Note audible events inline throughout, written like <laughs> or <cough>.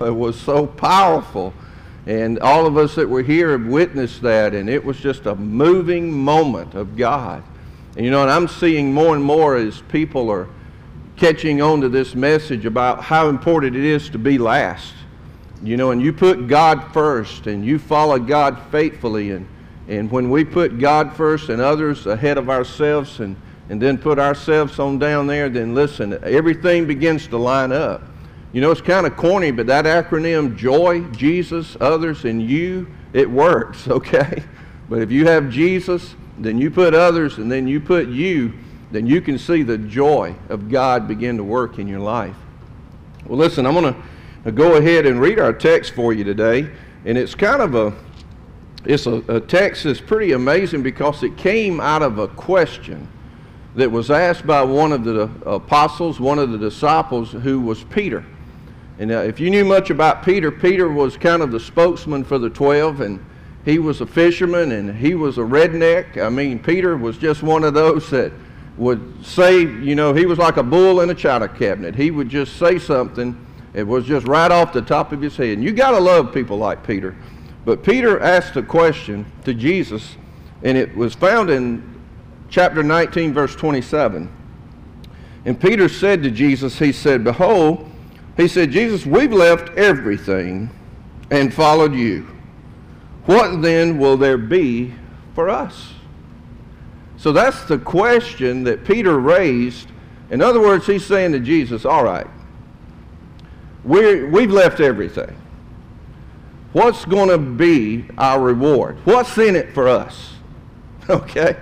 It was so powerful. And all of us that were here have witnessed that, and it was just a moving moment of God. And you know, and I'm seeing more and more as people are catching on to this message about how important it is to be last. You know, and you put God first and you follow God faithfully. And, and when we put God first and others ahead of ourselves and, and then put ourselves on down there, then listen, everything begins to line up. You know, it's kind of corny, but that acronym, joy, Jesus, others, and you, it works, <laughs> okay? But if you have Jesus, then you put others, and then you put you, then you can see the joy of God begin to work in your life. Well, listen, I'm going to uh, go ahead and read our text for you today, and it's kind of a it's a, a text that's pretty amazing because it came out of a question that was asked by one of the uh, apostles, one of the disciples, who was Peter. And uh, if you knew much about Peter, Peter was kind of the spokesman for the 12, and he was a fisherman and he was a redneck. I mean, Peter was just one of those that would say, you know, he was like a bull in a china cabinet. He would just say something. It was just right off the top of his head. And you got to love people like Peter. But Peter asked a question to Jesus, and it was found in chapter 19, verse 27. And Peter said to Jesus, he said, Behold, he said, Jesus, we've left everything and followed you. What then will there be for us? So that's the question that Peter raised. In other words, he's saying to Jesus, all right, we've left everything. What's going to be our reward? What's in it for us? <laughs> Okay?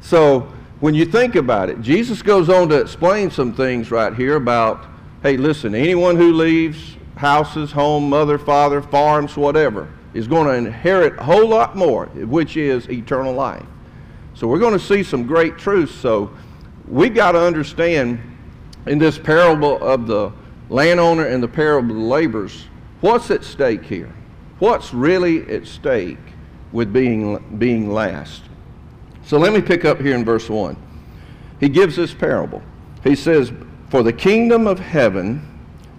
So when you think about it, Jesus goes on to explain some things right here about, hey, listen, anyone who leaves houses, home, mother, father, farms, whatever, is going to inherit a whole lot more, which is eternal life. So we're going to see some great truths. So we've got to understand in this parable of the landowner and the parable of the laborers, what's at stake here? What's really at stake with being, being last? So let me pick up here in verse 1. He gives this parable. He says, For the kingdom of heaven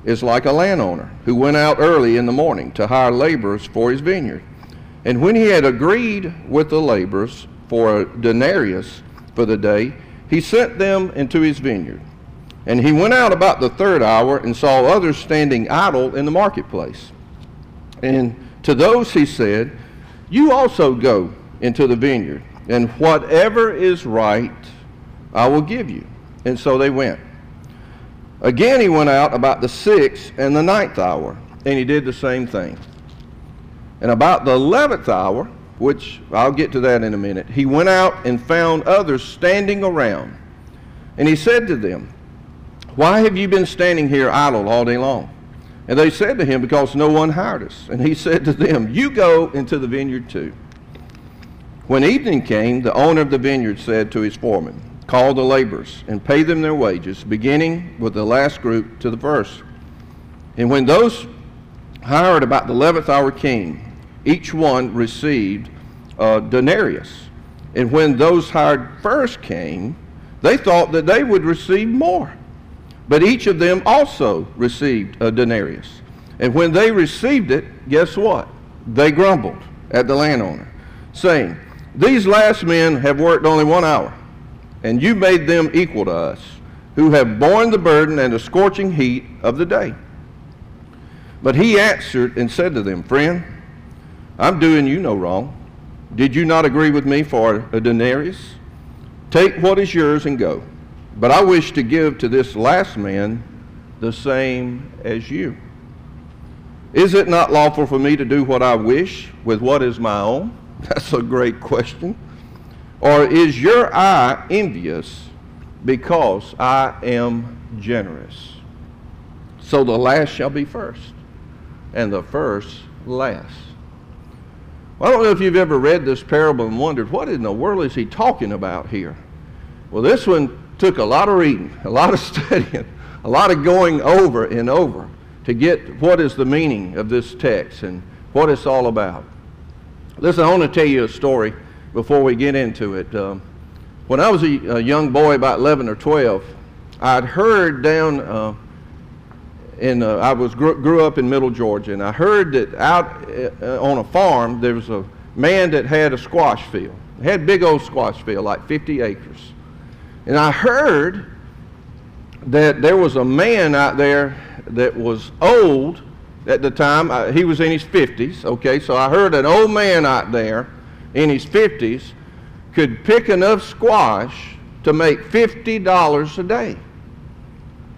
is like a landowner who went out early in the morning to hire laborers for his vineyard. And when he had agreed with the laborers for a denarius for the day, he sent them into his vineyard. And he went out about the third hour and saw others standing idle in the marketplace. And to those he said, You also go into the vineyard, and whatever is right I will give you. And so they went. Again he went out about the sixth and the ninth hour, and he did the same thing. And about the eleventh hour, which I'll get to that in a minute, he went out and found others standing around. And he said to them, Why have you been standing here idle all day long? And they said to him, Because no one hired us. And he <laughs> said to them, You go into the vineyard too. When evening came, the owner of the vineyard said to his foreman, Call the laborers and pay them their wages, beginning with the last group to the first. And when those hired about the eleventh hour came, each one received a denarius. And when those hired first came, they thought that they would receive more. But each of them also received a denarius. And when they received it, guess what? They grumbled at the landowner, saying, These last men have worked only one hour, and you made them equal to us, who have borne the burden and the scorching heat of the day. But he answered and said to them, Friend, I'm doing you no wrong. Did you not agree with me for a denarius? Take what is yours and go. But I wish to give to this last man the same as you. Is it not lawful for me to do what I wish with what is my own? <laughs> That's a great question. Or is your eye envious because I am generous? So the last shall be first, and the first last. Well, I don't know if you've ever read this parable and wondered, what in the world is he talking about here? Well, this one took a lot of reading, a lot of <laughs> studying, a lot of going over and over to get what is the meaning of this text and what it's all about. Listen, I want to tell you a story before we get into it. Um, when I was a, a, young boy, about 11 or 12, I'd heard down uh, and uh, I was grew, grew up in Middle Georgia, and I heard that out uh, on a farm there was a man that had a squash field. He had big old squash field, like 50 acres. And I heard that there was a man out there that was old at the time. Uh, he was in his 50s, okay? So I heard an old man out there in his 50s could pick enough squash to make $50 a day.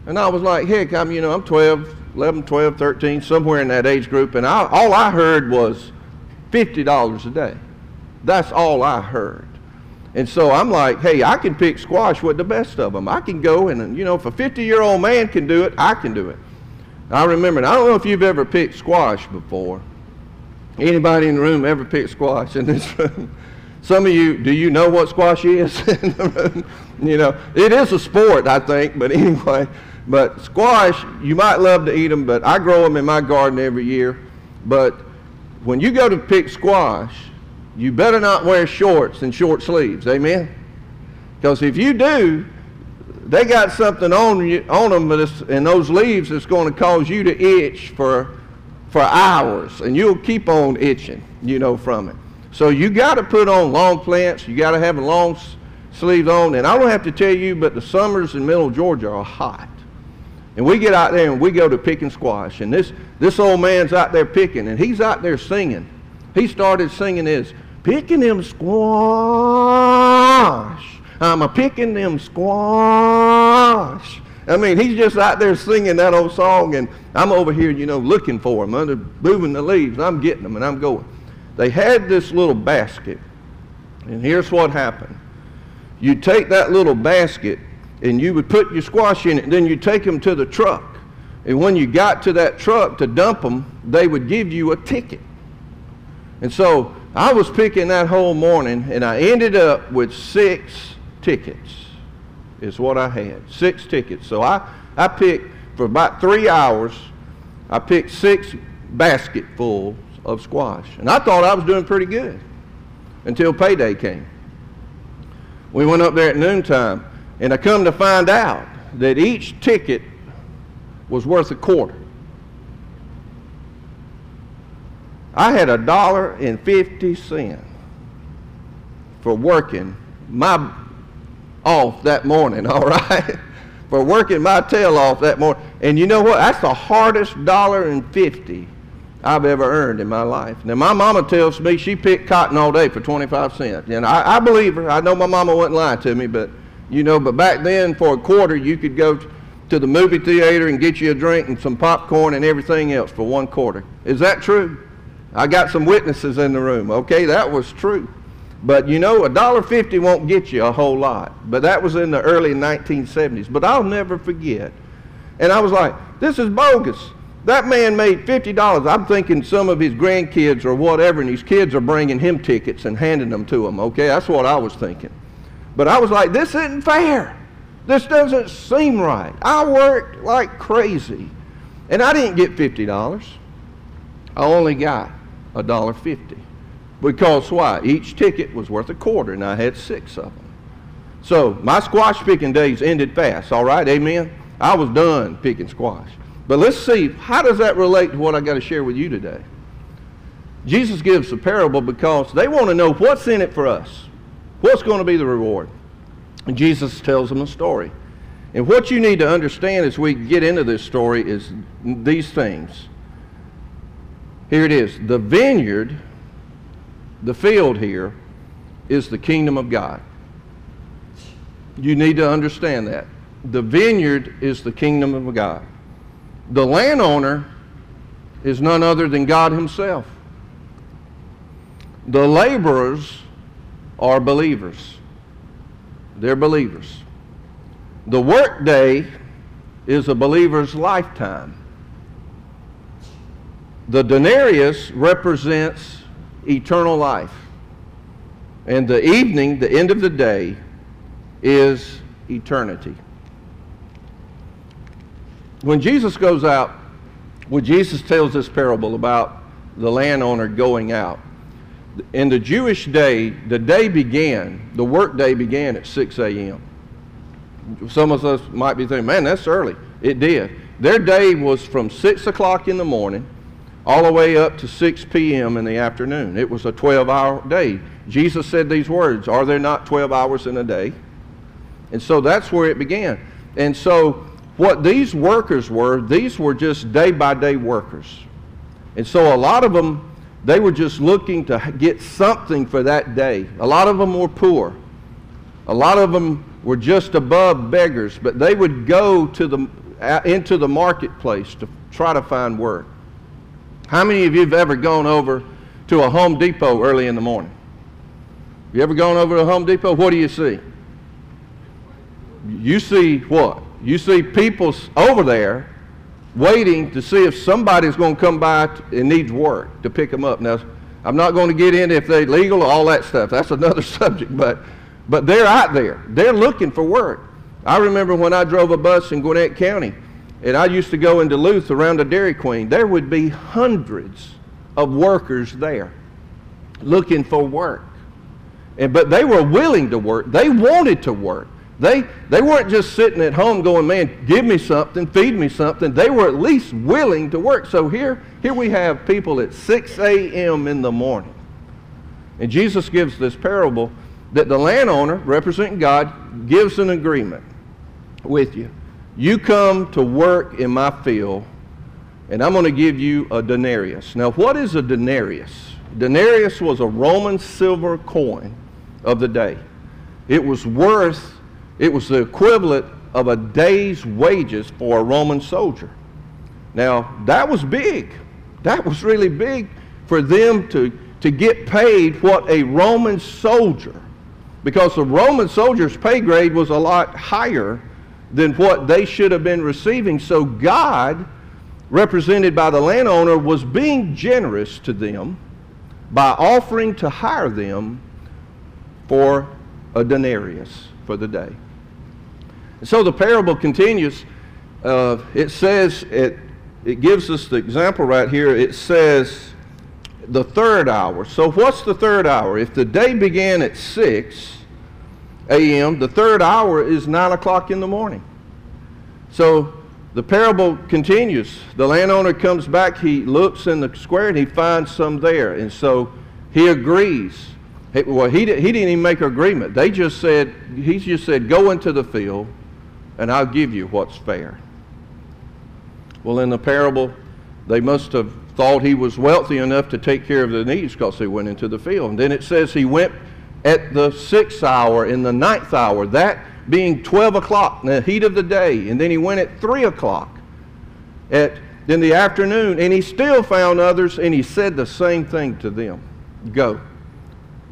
And I was like, heck, I'm, you know, I'm 12, 11, 12, 13, somewhere in that age group, and I, all I heard was $50 a day. That's all I heard. And so I'm like, hey, I can pick squash with the best of them. I can go and, you know, if a 50 year old man can do it, I can do it. I remember, I don't know if you've ever picked squash before. Anybody in the room ever picked squash in this room? <laughs> Some of you, do you know what squash is? <laughs> you know, it is a sport, I think, but <laughs> anyway. But squash, you might love to eat them, but I grow them in my garden every year. But when you go to pick squash, you better not wear shorts and short sleeves. Amen? Because if you do, they got something on you, on them in those leaves that's going to cause you to itch for for hours, and you'll keep on itching, you know, from it. So you got to put on long pants. You got to have long sleeves on. And I don't have to tell you, but the summers in Middle Georgia are hot. And we get out there and we go to picking squash. And this, this old man's out there picking, and he's out there singing. He started singing this, picking them squash. I'm a picking them squash. I mean, he's just out there singing that old song, and I'm over here, you know, looking for him, under moving the leaves. I'm getting them, and I'm going. They had this little basket, and here's what happened. You take that little basket, and you would put your squash in it, and then you take them to the truck. And when you got to that truck to dump them, they would give you a ticket. And so I was picking that whole morning, and I ended up with six tickets, is what I had. Six tickets. So I, I picked for about three hours, I picked six basketfuls of squash. And I thought I was doing pretty good until payday came. We went up there at noontime, and I come to find out that each ticket was worth a quarter. I had a dollar and fifty cents for working my off that morning, <laughs> all right? for working my tail off that morning. And you know what? That's the hardest dollar and fifty I've ever earned in my life. Now, my mama tells me she picked cotton all day for 25 cents. And I, I believe her. I know my mama wouldn't lie to me, but, you know, but back then for a quarter, you could go to the movie theater and get you a drink and some popcorn and everything else for one quarter. Is that true? I got some witnesses in the room. Okay, that was true. But you know, a dollar fifty won't get you a whole lot. But that was in the early 1970s. But I'll never forget. And I was like, this is bogus. That man made $50. I'm thinking some of his grandkids or whatever, and his kids are bringing him tickets and handing them to him, okay? That's what I was thinking. But I was like, this isn't fair. This doesn't seem right. I worked like crazy. And I didn't get $50. I only got a dollar fifty. Because why? Each ticket was worth a quarter, and I had six of them. So my squash picking days ended fast, all right? Amen? I was done picking squash. But let's see, how does that relate to what I got to share with you today? Jesus gives a parable because they want to know what's in it for us. What's going to be the reward? And Jesus tells them a story. And what you need to understand as we get into this story is these things. Here it is. The vineyard, the field here, is the kingdom of God. You need to understand that. The vineyard is the kingdom of God. The landowner is none other than God Himself. The laborers are believers. They're believers. The workday is a believer's lifetime. The denarius represents eternal life. And the evening, the end of the day, is eternity when Jesus goes out, when Jesus tells this parable about the landowner going out, in the Jewish day, the day began, the work day began at 6 a.m. Some of us might be thinking, man, that's early. It did. Their day was from 6 o'clock in the morning all the way up to 6 p.m. in the afternoon. It was a 12 hour day. Jesus said these words Are there not 12 hours in a day? And so that's where it began. And so, what these workers were, these were just day by day workers. And so, a lot of them, they were just looking to get something for that day. A lot of them were poor. A lot of them were just above beggars, but they would go to the, into the marketplace to try to find work. How many of you have ever gone over to a Home Depot early in the morning? You ever gone over to a Home Depot? What do you see? You see what? You see people over there waiting to see if somebody's going to come by and needs work to pick them up. Now, I'm not going to get into if they're legal or all that stuff. That's <laughs> another subject, but but they're out there. They're looking for work. I remember when I drove a bus in Gwinnett County, and I used to go in Duluth around a Dairy Queen. There would be hundreds of workers there looking for work. And, but they were willing to work. They wanted to work. They, they weren't just sitting at home going, man, give me something, feed me something. They were at least willing to work. So here, here we have people at 6 a.m. in the morning. And Jesus gives this parable that the landowner, representing God, gives an agreement with you. You come to work in my field, and I'm going to give you a denarius. Now, what is a denarius? Denarius was a Roman silver coin of the day. It was worth, it was the equivalent of a day's wages for a Roman soldier. Now, that was big. That was really big for them to, to get paid what a Roman soldier because the Roman soldiers' pay grade was a lot higher than what they should have been receiving. So God, represented by the landowner, was being generous to them by offering to hire them for a denarius for the day. so the parable continues. Uh, it says, it, it gives us the example right here. It says, the third hour. So what's the third hour? If the day began at 6 a.m., the third hour is 9 o'clock in the morning. So the parable continues. The landowner comes back, he looks in the square, and he finds some there. And so he agrees. Well, he, he didn't even make an agreement. They just said, he just said, go into the field, and I'll give you what's fair. Well, in the parable, they must have thought he was wealthy enough to take care of the needs because he went into the field. And then it says he went at the sixth hour, in the ninth hour, that being 12 o'clock, in the heat of the day. And then he went at 3 o'clock at, in the afternoon, and he still found others, and he said the same thing to them Go,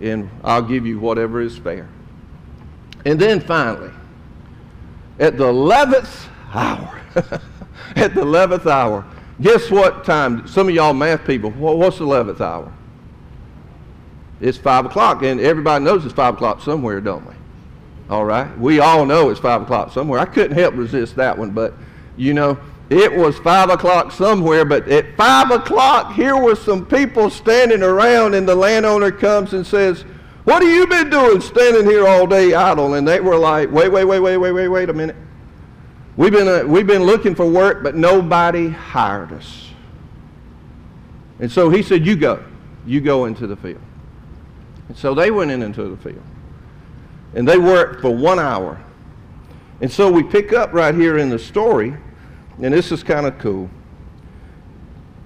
and I'll give you whatever is fair. And then finally, at the 11th hour, <laughs> at the 11th hour, Guess what time? Some of y'all math people, what's the 11th hour? It's 5 o'clock, and everybody knows it's 5 o'clock somewhere, don't we? All right? We all know it's 5 o'clock somewhere. I couldn't help resist that one, but, you know, it was 5 o'clock somewhere, but at 5 o'clock, here were some people standing around, and the landowner comes and says, What have you been doing standing here all day idle? And they were like, Wait, wait, wait, wait, wait, wait, wait a minute. We've been, uh, we've been looking for work, but nobody hired us. And so he said, You go. You go into the field. And so they went in into the field. And they worked for one hour. And so we pick up right here in the story, and this is kind of cool.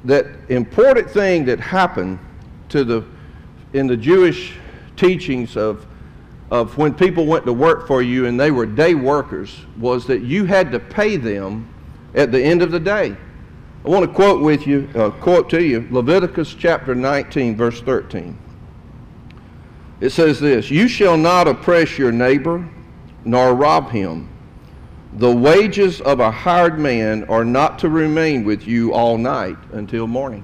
That important thing that happened to the in the Jewish teachings of of when people went to work for you and they were day workers was that you had to pay them at the end of the day. I want to quote with you, uh, quote to you, Leviticus chapter 19, verse 13. It says this, You shall not oppress your neighbor, nor rob him. The wages of a hired man are not to remain with you all night until morning.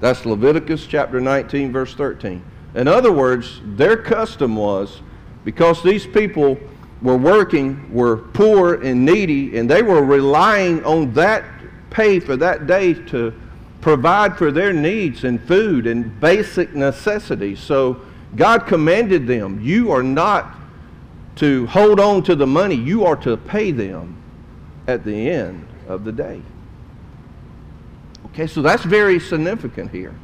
That's Leviticus chapter 19, verse 13. In other words, their custom was because these people were working, were poor and needy, and they were relying on that pay for that day to provide for their needs and food and basic necessities. So God commanded them, you are not to hold on to the money, you are to pay them at the end of the day. Okay, so that's very significant here.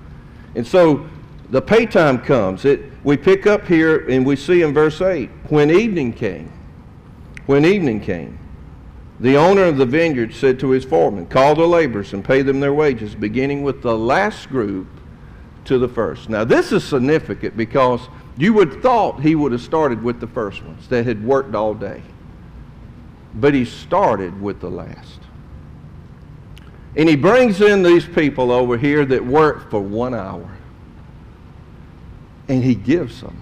And so the pay time comes. It, we pick up here and we see in verse 8 when evening came, when evening came, the owner of the vineyard said to his foreman, Call the laborers and pay them their wages, beginning with the last group to the first. Now, this is significant because you would thought he would have started with the first ones that had worked all day. But he started with the last. And he brings in these people over here that worked for one hour. And he gives them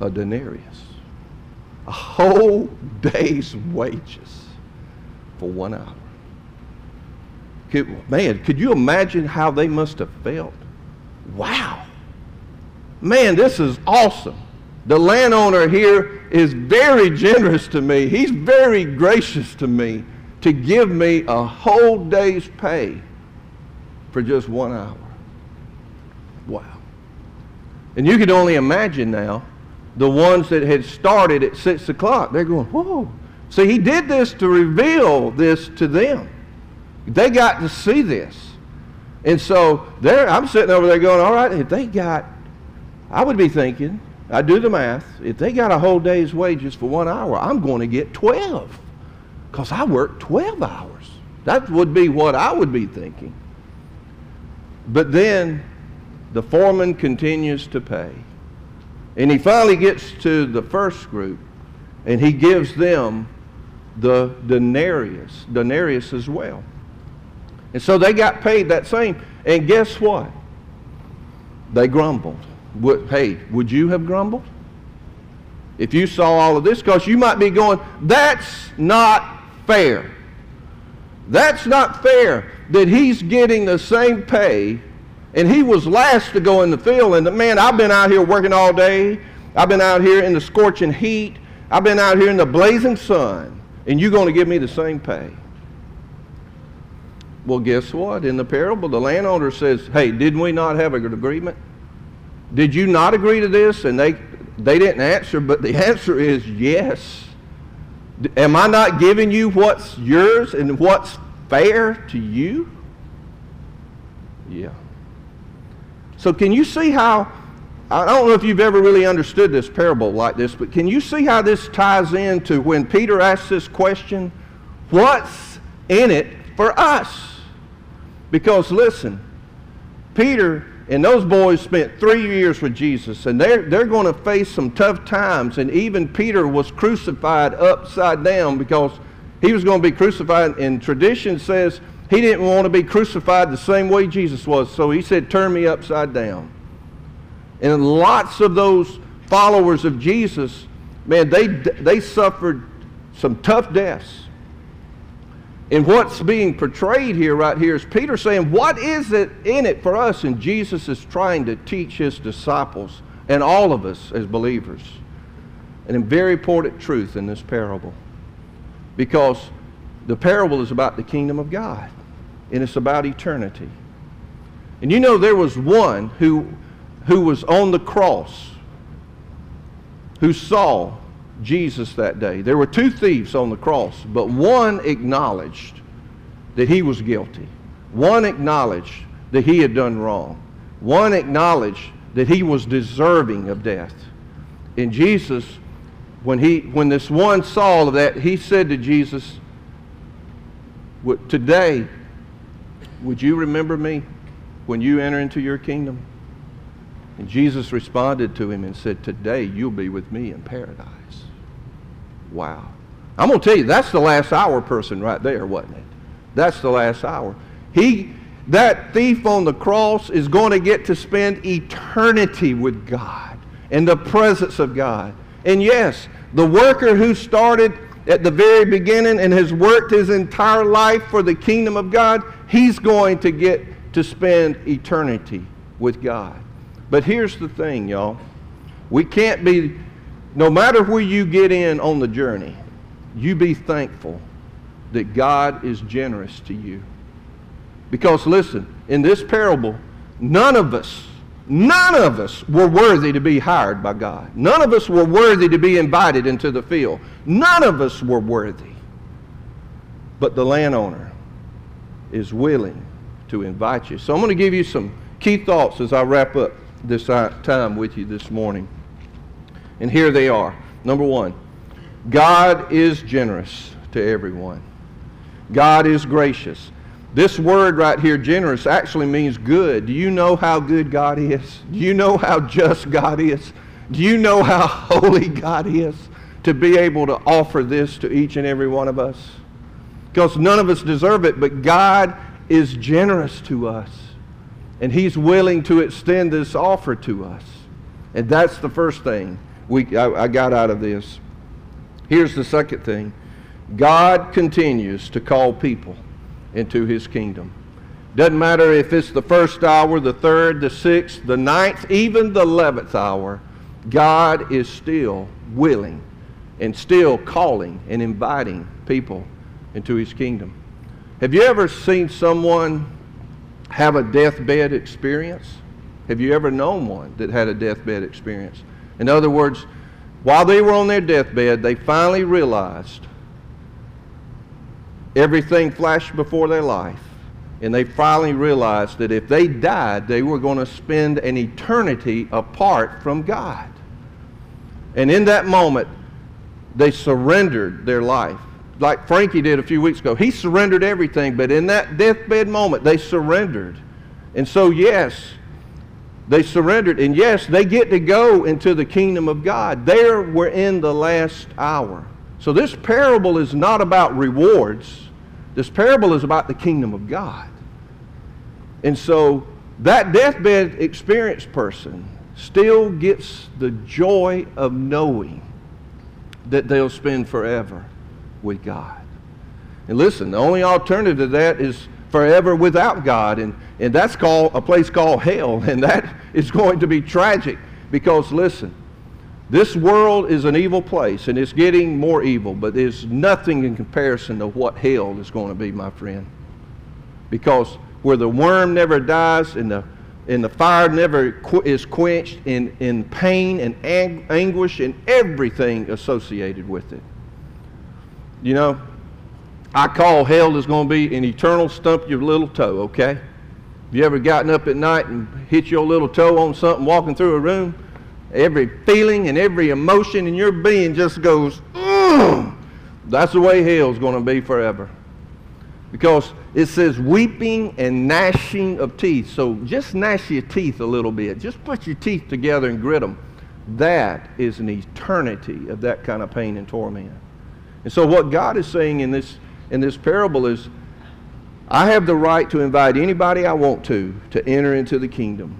a denarius, a whole day's wages for one hour. Could, man, could you imagine how they must have felt? Wow. Man, this is awesome. The landowner here is very generous to me. He's very gracious to me to give me a whole day's pay for just one hour. Wow. And you can only imagine now the ones that had started at 6 o'clock. They're going, whoa. See, he did this to reveal this to them. They got to see this. And so there, I'm sitting over there going, all right, if they got, I would be thinking, I do the math, if they got a whole day's wages for one hour, I'm going to get 12 because I worked 12 hours. That would be what I would be thinking. But then the foreman continues to pay. And he finally gets to the first group and he gives them the denarius, denarius as well. And so they got paid that same. And guess what? They grumbled. Hey, would you have grumbled? If you saw all of this, because you might be going, that's not fair. That's not fair that he's getting the same pay and he was last to go in the field. And man, I've been out here working all day. I've been out here in the scorching heat. I've been out here in the blazing sun. And you're going to give me the same pay. Well, guess what? In the parable, the landowner says, Hey, didn't we not have an agreement? Did you not agree to this? And they, they didn't answer, but the <laughs> answer is yes. Am I not giving you what's yours and what's fair to you? Yeah. So, can you see how? I don't know if you've ever really understood this parable like this, but can you see how this ties into when Peter asks this question? What's in it for us? Because listen, Peter and those boys spent three years with Jesus, and they're, they're going to face some tough times. And even Peter was crucified upside down because he was going to be crucified. And tradition says he didn't want to be crucified the same way Jesus was. So he said, Turn me upside down. And lots of those followers of Jesus, man, they, they suffered some tough deaths. And what's being portrayed here, right here, is Peter saying, What is it in it for us? And Jesus is trying to teach his disciples and all of us as believers an very important truth in this parable. Because the parable is about the kingdom of God, and it's about eternity. And you know, there was one who, who was on the cross who saw Jesus that day. There were two thieves on the cross, but one acknowledged that he was guilty. One acknowledged that he had done wrong. One acknowledged that he was deserving of death. And Jesus, when, he, when this one saw that, he said to Jesus, Today, would you remember me when you enter into your kingdom? And Jesus responded to him and said, Today you'll be with me in paradise. Wow. I'm going to tell you, that's the last hour person right there, wasn't it? That's the last hour. He, that thief on the cross is going to get to spend eternity with God in the presence of God. And yes, the worker who started at the very beginning and has worked his entire life for the kingdom of God, he's going to get to spend eternity with God. But here's the thing, y'all. We can't be no matter where you get in on the journey, you be thankful that God is generous to you. Because listen, in this parable, none of us, none of us were worthy to be hired by God. None of us were worthy to be invited into the field. None of us were worthy. But the landowner is willing to invite you. So I'm going to give you some key thoughts as I wrap up this time with you this morning. And here they are. Number one, God is generous to everyone. God is gracious. This word right here, generous, actually means good. Do you know how good God is? Do you know how just God is? Do you know how <laughs> holy God is to be able to offer this to each and every one of us? Because none of us deserve it, but God is generous to us. And He's willing to extend this offer to us. And that's the first thing we, I, I got out of this. Here's the second thing God continues to call people into His kingdom. Doesn't matter if it's the first hour, the third, the sixth, the ninth, even the eleventh hour, God is still willing and still calling and inviting people into His kingdom. Have you ever seen someone have a deathbed experience? Have you ever known one that had a deathbed experience? In other words, while they were on their deathbed, they finally realized everything flashed before their life. And they finally realized that if they died, they were going to spend an eternity apart from God. And in that moment, they surrendered their life. Like Frankie did a few weeks ago. He surrendered everything, but in that deathbed moment, they surrendered. And so, yes, they surrendered. And yes, they get to go into the kingdom of God. There we're in the last hour. So this parable is not about rewards. This parable is about the kingdom of God. And so that deathbed experienced person still gets the joy of knowing that they'll spend forever with God. And listen, the only alternative to that is forever without God. And, and that's called a place called hell. <laughs> And that is going to be tragic because, listen, this world is an evil place and it's getting more evil, but there's nothing in comparison to what hell is going to be, my friend. Because where the worm never dies and the, and the fire never qu- is quenched in, in pain and ang- anguish and everything associated with it. You know, I call hell is going to be an eternal stump your little toe, okay? Have you ever gotten up at night and hit your little toe on something walking through a room? Every feeling and every emotion in your being just goes, Ugh! that's the way hell's going to be forever. Because it says weeping and gnashing of teeth. So just gnash your teeth a little bit. Just put your teeth together and grit them. That is an eternity of that kind of pain and torment. And so what God is saying in this in this parable is I have the right to invite anybody I want to to enter into the kingdom.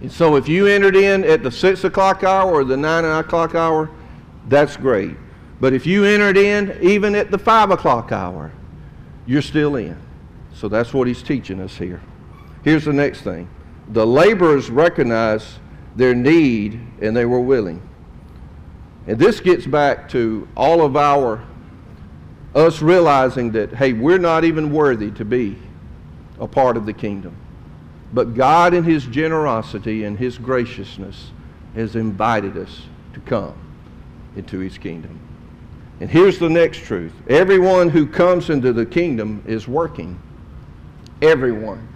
And so if you entered in at the 6 o'clock hour or the 9 o'clock hour, that's great. But if you entered in even at the 5 o'clock hour, you're still in. So that's what he's teaching us here. Here's the next thing. The laborers recognized their need and they were willing. And this gets back to all of our us realizing that, hey, we're not even worthy to be a part of the kingdom. But God, in His generosity and His graciousness, has invited us to come into His kingdom. And here's the next truth everyone who comes into the kingdom is working. Everyone.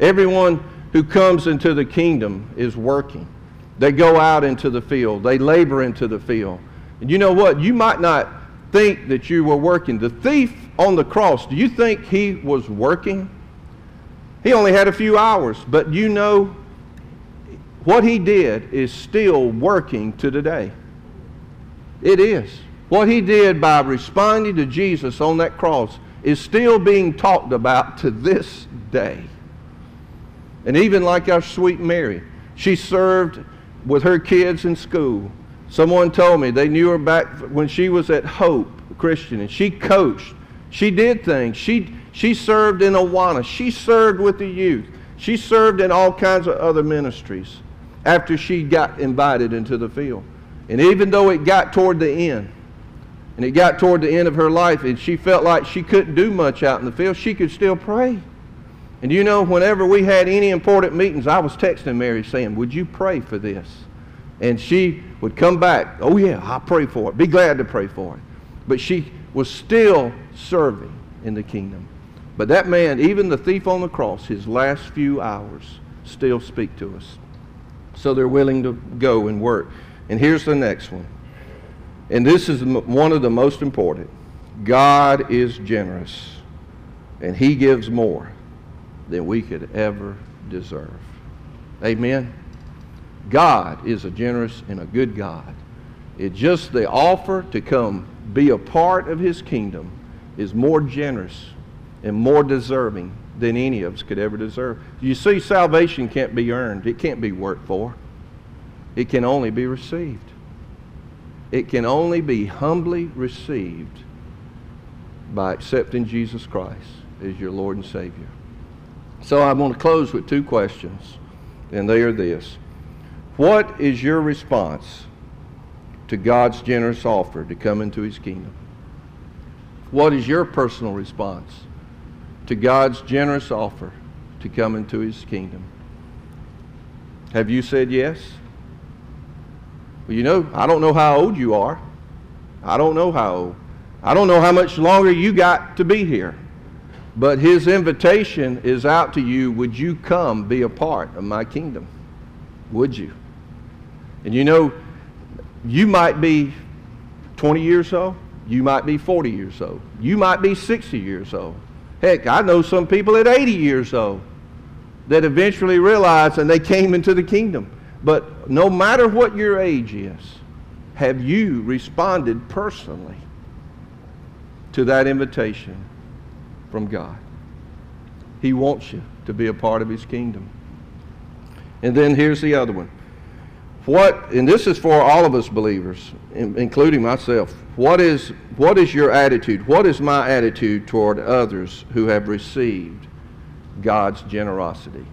Everyone who comes into the kingdom is working. They go out into the field, they labor into the field. And you know what? You might not think that you were working. The thief on the cross, do you think he was working? He only had a few hours, but you know what he did is still working to today. It is. What he did by responding to Jesus on that cross is still being talked about to this day. And even like our sweet Mary, she served with her kids in school. Someone told me they knew her back when she was at Hope Christian, and she coached. She did things. She, she served in Awana. She served with the youth. She served in all kinds of other ministries after she got invited into the field. And even though it got toward the end, and it got toward the end of her life, and she felt like she couldn't do much out in the field, she could still pray. And you know, whenever we had any important meetings, I was texting Mary saying, Would you pray for this? And she would come back, oh yeah, I'll pray for it. Be glad to pray for it. But she was still serving in the kingdom. But that man, even the thief on the cross, his last few hours still speak to us. So they're willing to go and work. And here's the next one. And this is one of the most important. God is generous, and he gives more than we could ever deserve. Amen. God is a generous and a good God. It's just the offer to come be a part of his kingdom is more generous and more deserving than any of us could ever deserve. You see, salvation can't be earned, it can't be worked for, it can only be received. It can only be humbly received by accepting Jesus Christ as your Lord and Savior. So I want to close with two questions, and they are this What is your response to God's generous offer to come into His kingdom? What is your personal response to God's generous offer to come into His kingdom? Have you said yes? Well, you know, I don't know how old you are. I don't know how old. I don't know how much longer you got to be here. But his invitation is out to you would you come be a part of my kingdom? Would you? And you know, you might be 20 years old, you might be 40 years old, you might be 60 years old. Heck, I know some people at 80 years old that eventually realized and they came into the kingdom. But no matter what your age is, have you responded personally to that invitation from God? He wants you to be a part of his kingdom. And then here's the other one. What, and this is for all of us believers, including myself, what is, what is your attitude? What is my attitude toward others who have received God's generosity?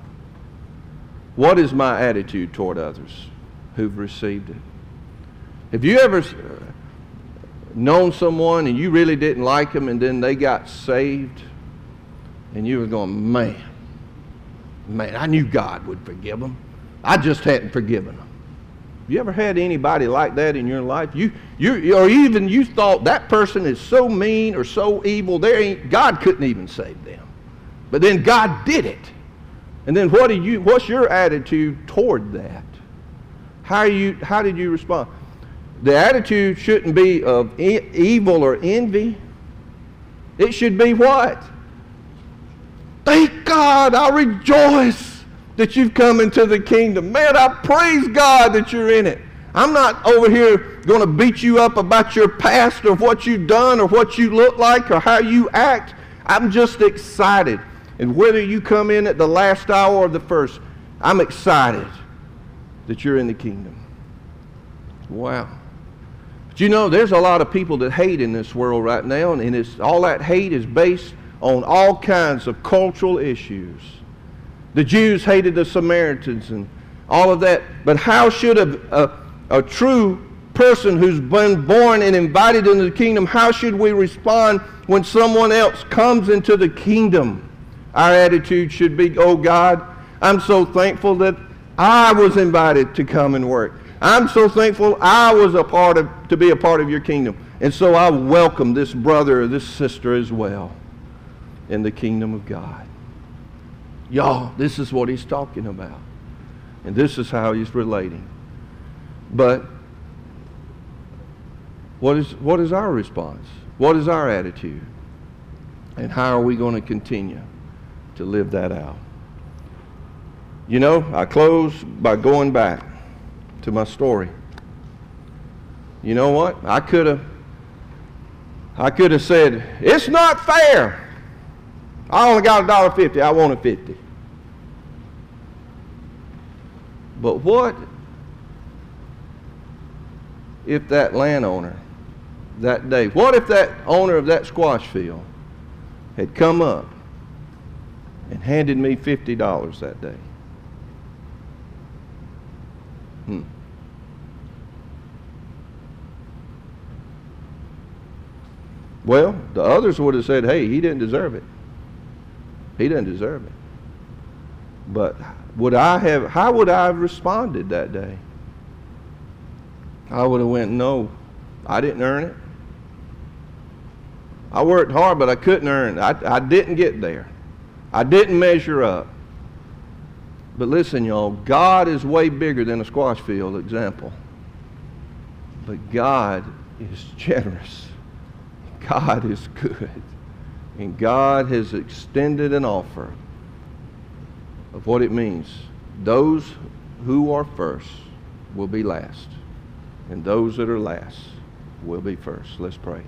What is my attitude toward others who've received it? Have you ever uh, known someone and you really didn't like them and then they got saved and you were going, man, man, I knew God would forgive them. I just hadn't forgiven them. You ever had anybody like that in your life? You, you, or even you thought that person is so mean or so evil, there ain't, God couldn't even save them. But then God did it. And then what do you, what's your attitude toward that? How, you, how did you respond? The attitude shouldn't be of e- evil or envy. It should be what? Thank God, I rejoice that you've come into the kingdom. Man, I praise God that you're in it. I'm not over here going to beat you up about your past or what you've done or what you look like or how you act. I'm just excited and whether you come in at the last hour or the first, I'm excited that you're in the kingdom. Wow. But you know, there's a lot of people that hate in this world right now, and it's, all that hate is based on all kinds of cultural issues. The Jews hated the Samaritans and all of that. But how should a, a, a true person who's been born and invited into the kingdom, how should we respond when someone else comes into the kingdom? Our attitude should be, oh God, I'm so thankful that I was invited to come and work. I'm so thankful I was a part of, to be a part of your kingdom. And so I welcome this brother or this sister as well in the kingdom of God. Y'all, this is what he's talking about. And this is how he's relating. But what is, what is our response? What is our attitude? And how are we going to continue? to live that out. You know, I close by going back to my story. You know what? I could have I could have said, it's not fair. I only got a dollar fifty. I want a fifty. But what if that landowner that day, what if that owner of that squash field had come up and handed me $50 that day. Hmm. Well, the others would have said, hey, he didn't deserve it. He didn't deserve it. But would I have, how would I have responded that day? I would have went, no, I didn't earn it. I worked hard, but I couldn't earn. I, I didn't get there. I didn't measure up. But listen, y'all, God is way bigger than a squash field example. But God is generous. God is good. And God has extended an offer of what it means. Those who are first will be last, and those that are last will be first. Let's pray.